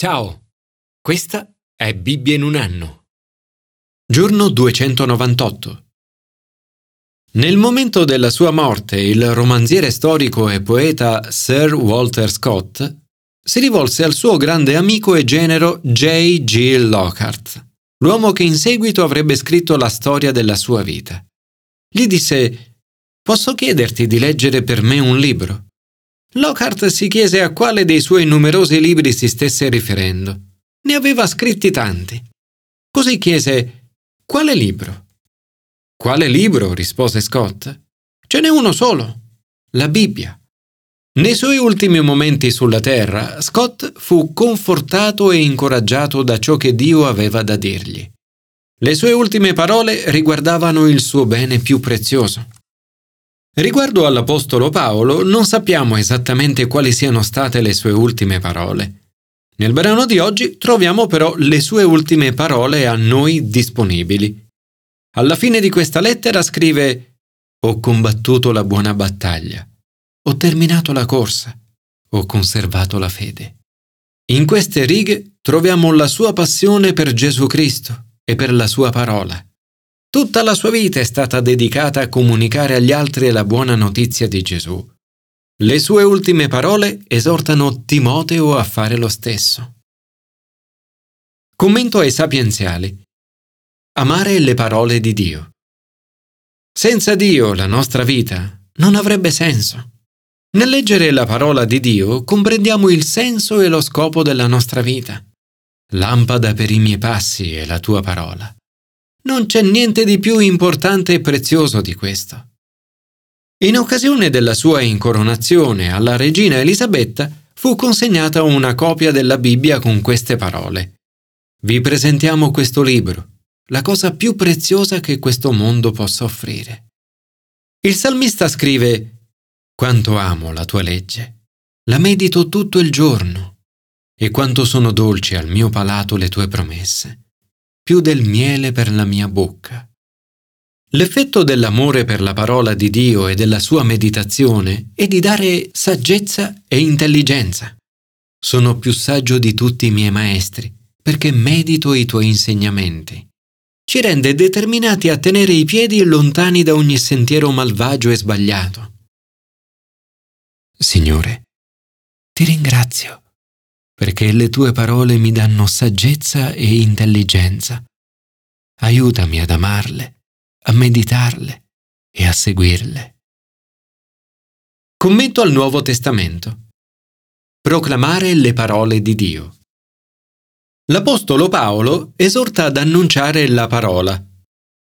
Ciao, questa è Bibbia in un anno. Giorno 298. Nel momento della sua morte, il romanziere storico e poeta Sir Walter Scott si rivolse al suo grande amico e genero J. G. Lockhart, l'uomo che in seguito avrebbe scritto la storia della sua vita. Gli disse: Posso chiederti di leggere per me un libro? Lockhart si chiese a quale dei suoi numerosi libri si stesse riferendo. Ne aveva scritti tanti. Così chiese Quale libro? Quale libro? rispose Scott. Ce n'è uno solo, la Bibbia. Nei suoi ultimi momenti sulla terra, Scott fu confortato e incoraggiato da ciò che Dio aveva da dirgli. Le sue ultime parole riguardavano il suo bene più prezioso. Riguardo all'Apostolo Paolo non sappiamo esattamente quali siano state le sue ultime parole. Nel brano di oggi troviamo però le sue ultime parole a noi disponibili. Alla fine di questa lettera scrive Ho combattuto la buona battaglia, ho terminato la corsa, ho conservato la fede. In queste righe troviamo la sua passione per Gesù Cristo e per la sua parola. Tutta la sua vita è stata dedicata a comunicare agli altri la buona notizia di Gesù. Le sue ultime parole esortano Timoteo a fare lo stesso. Commento ai sapienziali. Amare le parole di Dio. Senza Dio la nostra vita non avrebbe senso. Nel leggere la parola di Dio comprendiamo il senso e lo scopo della nostra vita. Lampada per i miei passi è la tua parola. Non c'è niente di più importante e prezioso di questo. In occasione della sua incoronazione alla regina Elisabetta fu consegnata una copia della Bibbia con queste parole. Vi presentiamo questo libro, la cosa più preziosa che questo mondo possa offrire. Il salmista scrive Quanto amo la tua legge, la medito tutto il giorno, e quanto sono dolci al mio palato le tue promesse più del miele per la mia bocca. L'effetto dell'amore per la parola di Dio e della sua meditazione è di dare saggezza e intelligenza. Sono più saggio di tutti i miei maestri, perché medito i tuoi insegnamenti. Ci rende determinati a tenere i piedi lontani da ogni sentiero malvagio e sbagliato. Signore, ti ringrazio perché le tue parole mi danno saggezza e intelligenza. Aiutami ad amarle, a meditarle e a seguirle. Commento al Nuovo Testamento. Proclamare le parole di Dio. L'Apostolo Paolo esorta ad annunciare la parola.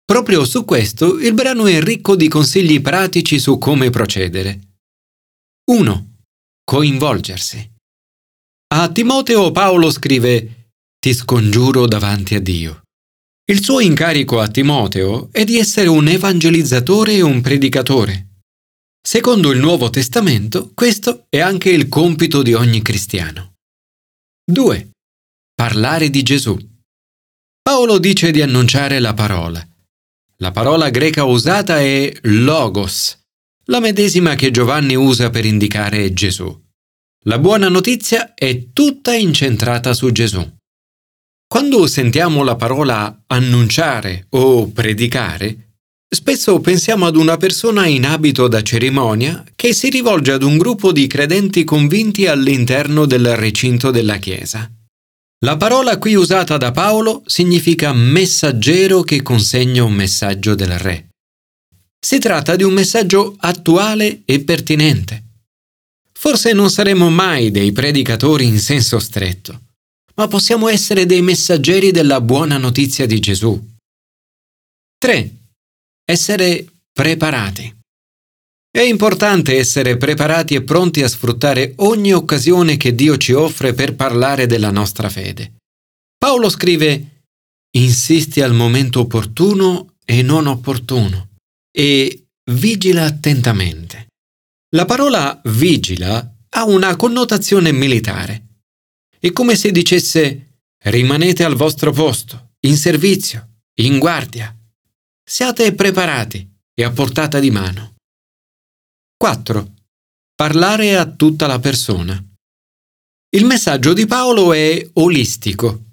Proprio su questo il brano è ricco di consigli pratici su come procedere. 1. Coinvolgersi. A Timoteo Paolo scrive Ti scongiuro davanti a Dio. Il suo incarico a Timoteo è di essere un evangelizzatore e un predicatore. Secondo il Nuovo Testamento, questo è anche il compito di ogni cristiano. 2. Parlare di Gesù. Paolo dice di annunciare la parola. La parola greca usata è logos, la medesima che Giovanni usa per indicare Gesù. La buona notizia è tutta incentrata su Gesù. Quando sentiamo la parola annunciare o predicare, spesso pensiamo ad una persona in abito da cerimonia che si rivolge ad un gruppo di credenti convinti all'interno del recinto della Chiesa. La parola qui usata da Paolo significa messaggero che consegna un messaggio del Re. Si tratta di un messaggio attuale e pertinente Forse non saremo mai dei predicatori in senso stretto, ma possiamo essere dei messaggeri della buona notizia di Gesù. 3. Essere preparati. È importante essere preparati e pronti a sfruttare ogni occasione che Dio ci offre per parlare della nostra fede. Paolo scrive Insisti al momento opportuno e non opportuno e vigila attentamente. La parola vigila ha una connotazione militare. È come se dicesse rimanete al vostro posto, in servizio, in guardia. Siate preparati e a portata di mano. 4. Parlare a tutta la persona. Il messaggio di Paolo è olistico.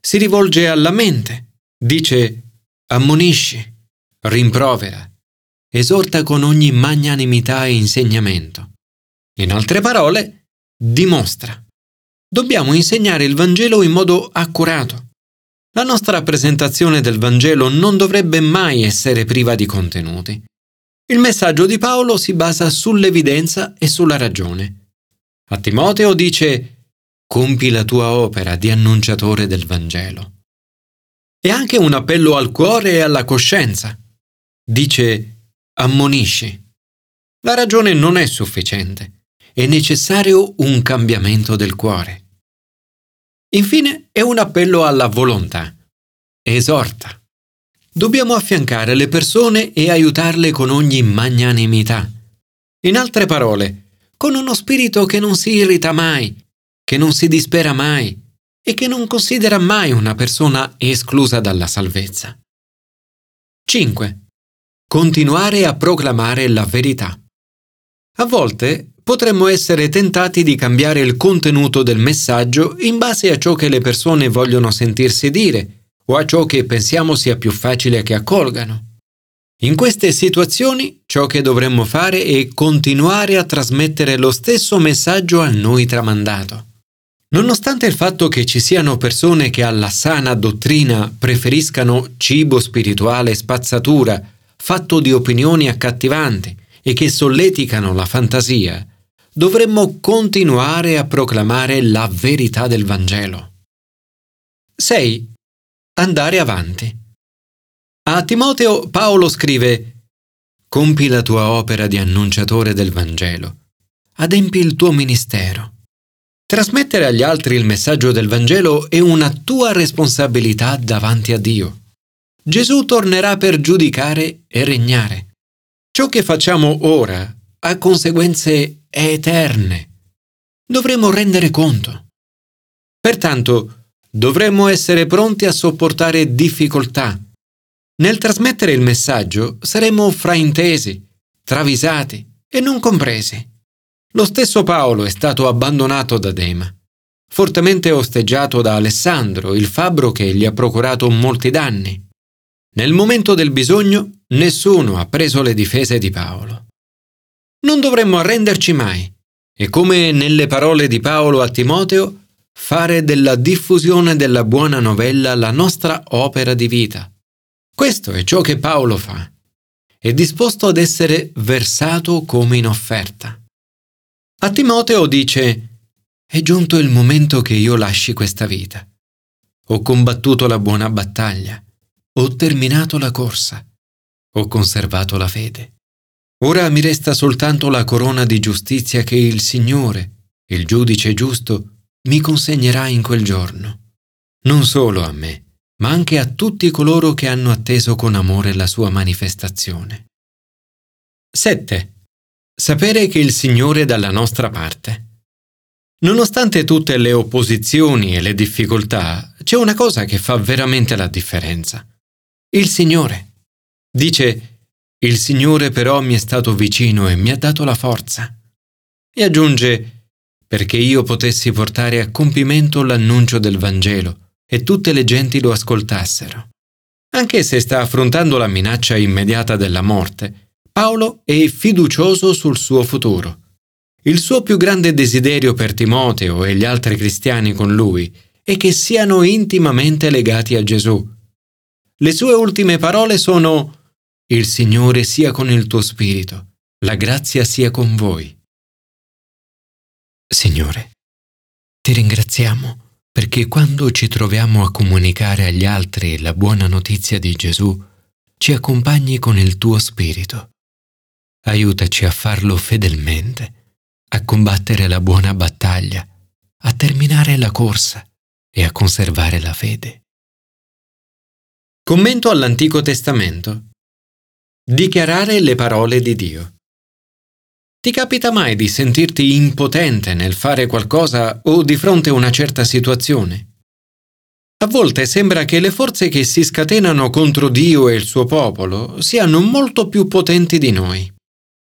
Si rivolge alla mente. Dice ammonisci, rimprovera, esorta con ogni magnanimità e insegnamento. In altre parole, dimostra. Dobbiamo insegnare il Vangelo in modo accurato. La nostra presentazione del Vangelo non dovrebbe mai essere priva di contenuti. Il messaggio di Paolo si basa sull'evidenza e sulla ragione. A Timoteo dice Compi la tua opera di annunciatore del Vangelo. È anche un appello al cuore e alla coscienza. Dice Ammonisci. La ragione non è sufficiente. È necessario un cambiamento del cuore. Infine è un appello alla volontà. Esorta. Dobbiamo affiancare le persone e aiutarle con ogni magnanimità. In altre parole, con uno spirito che non si irrita mai, che non si dispera mai e che non considera mai una persona esclusa dalla salvezza. 5. Continuare a proclamare la verità. A volte potremmo essere tentati di cambiare il contenuto del messaggio in base a ciò che le persone vogliono sentirsi dire o a ciò che pensiamo sia più facile che accolgano. In queste situazioni ciò che dovremmo fare è continuare a trasmettere lo stesso messaggio a noi tramandato. Nonostante il fatto che ci siano persone che alla sana dottrina preferiscano cibo spirituale spazzatura, fatto di opinioni accattivanti e che solleticano la fantasia, dovremmo continuare a proclamare la verità del Vangelo. 6 andare avanti. A Timoteo Paolo scrive Compi la tua opera di annunciatore del Vangelo, adempi il tuo ministero. Trasmettere agli altri il messaggio del Vangelo è una tua responsabilità davanti a Dio. Gesù tornerà per giudicare e regnare. Ciò che facciamo ora ha conseguenze eterne. Dovremo rendere conto. Pertanto, dovremmo essere pronti a sopportare difficoltà. Nel trasmettere il messaggio saremo fraintesi, travisati e non compresi. Lo stesso Paolo è stato abbandonato da Dema, fortemente osteggiato da Alessandro, il fabbro che gli ha procurato molti danni. Nel momento del bisogno nessuno ha preso le difese di Paolo. Non dovremmo arrenderci mai e come nelle parole di Paolo a Timoteo, fare della diffusione della buona novella la nostra opera di vita. Questo è ciò che Paolo fa. È disposto ad essere versato come in offerta. A Timoteo dice, è giunto il momento che io lasci questa vita. Ho combattuto la buona battaglia, ho terminato la corsa, ho conservato la fede. Ora mi resta soltanto la corona di giustizia che il Signore, il giudice giusto, mi consegnerà in quel giorno, non solo a me, ma anche a tutti coloro che hanno atteso con amore la sua manifestazione. 7. Sapere che il Signore è dalla nostra parte. Nonostante tutte le opposizioni e le difficoltà, c'è una cosa che fa veramente la differenza. Il Signore. Dice, il Signore però mi è stato vicino e mi ha dato la forza. E aggiunge, perché io potessi portare a compimento l'annuncio del Vangelo e tutte le genti lo ascoltassero. Anche se sta affrontando la minaccia immediata della morte, Paolo è fiducioso sul suo futuro. Il suo più grande desiderio per Timoteo e gli altri cristiani con lui è che siano intimamente legati a Gesù. Le sue ultime parole sono Il Signore sia con il tuo spirito, la grazia sia con voi. Signore, ti ringraziamo perché quando ci troviamo a comunicare agli altri la buona notizia di Gesù, ci accompagni con il tuo spirito. Aiutaci a farlo fedelmente, a combattere la buona battaglia, a terminare la corsa e a conservare la fede. Commento all'Antico Testamento. Dichiarare le parole di Dio. Ti capita mai di sentirti impotente nel fare qualcosa o di fronte a una certa situazione? A volte sembra che le forze che si scatenano contro Dio e il suo popolo siano molto più potenti di noi.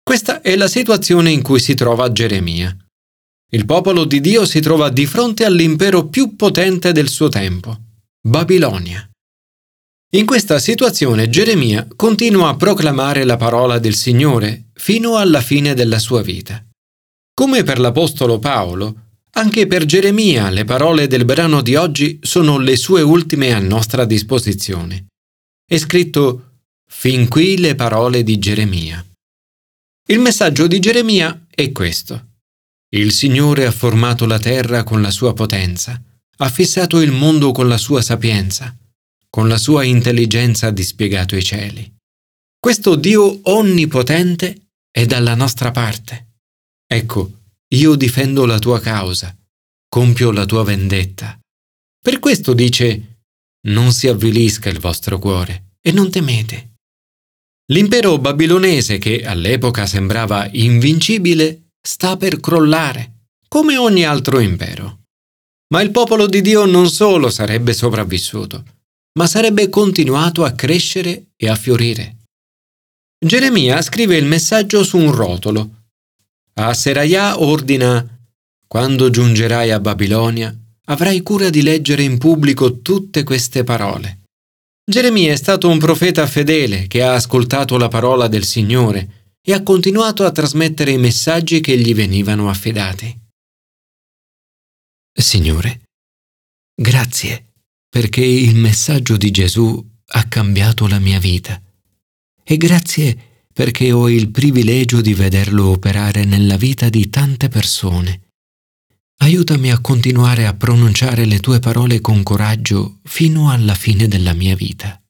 Questa è la situazione in cui si trova Geremia. il popolo di Dio si trova di fronte all'impero più potente del suo tempo, Babilonia. In questa situazione Geremia continua a proclamare la parola del Signore fino alla fine della sua vita. Come per l'Apostolo Paolo, anche per Geremia le parole del brano di oggi sono le sue ultime a nostra disposizione. È scritto Fin qui le parole di Geremia. Il messaggio di Geremia è questo. Il Signore ha formato la terra con la sua potenza, ha fissato il mondo con la sua sapienza, con la sua intelligenza ha dispiegato i cieli. Questo Dio onnipotente è dalla nostra parte. Ecco, io difendo la tua causa, compio la tua vendetta. Per questo dice, non si avvilisca il vostro cuore e non temete. L'impero babilonese, che all'epoca sembrava invincibile, sta per crollare, come ogni altro impero. Ma il popolo di Dio non solo sarebbe sopravvissuto, ma sarebbe continuato a crescere e a fiorire. Geremia scrive il messaggio su un rotolo. A Seraiah ordina Quando giungerai a Babilonia, avrai cura di leggere in pubblico tutte queste parole. Geremia è stato un profeta fedele che ha ascoltato la parola del Signore e ha continuato a trasmettere i messaggi che gli venivano affidati. Signore, grazie perché il messaggio di Gesù ha cambiato la mia vita e grazie perché ho il privilegio di vederlo operare nella vita di tante persone. Aiutami a continuare a pronunciare le tue parole con coraggio fino alla fine della mia vita.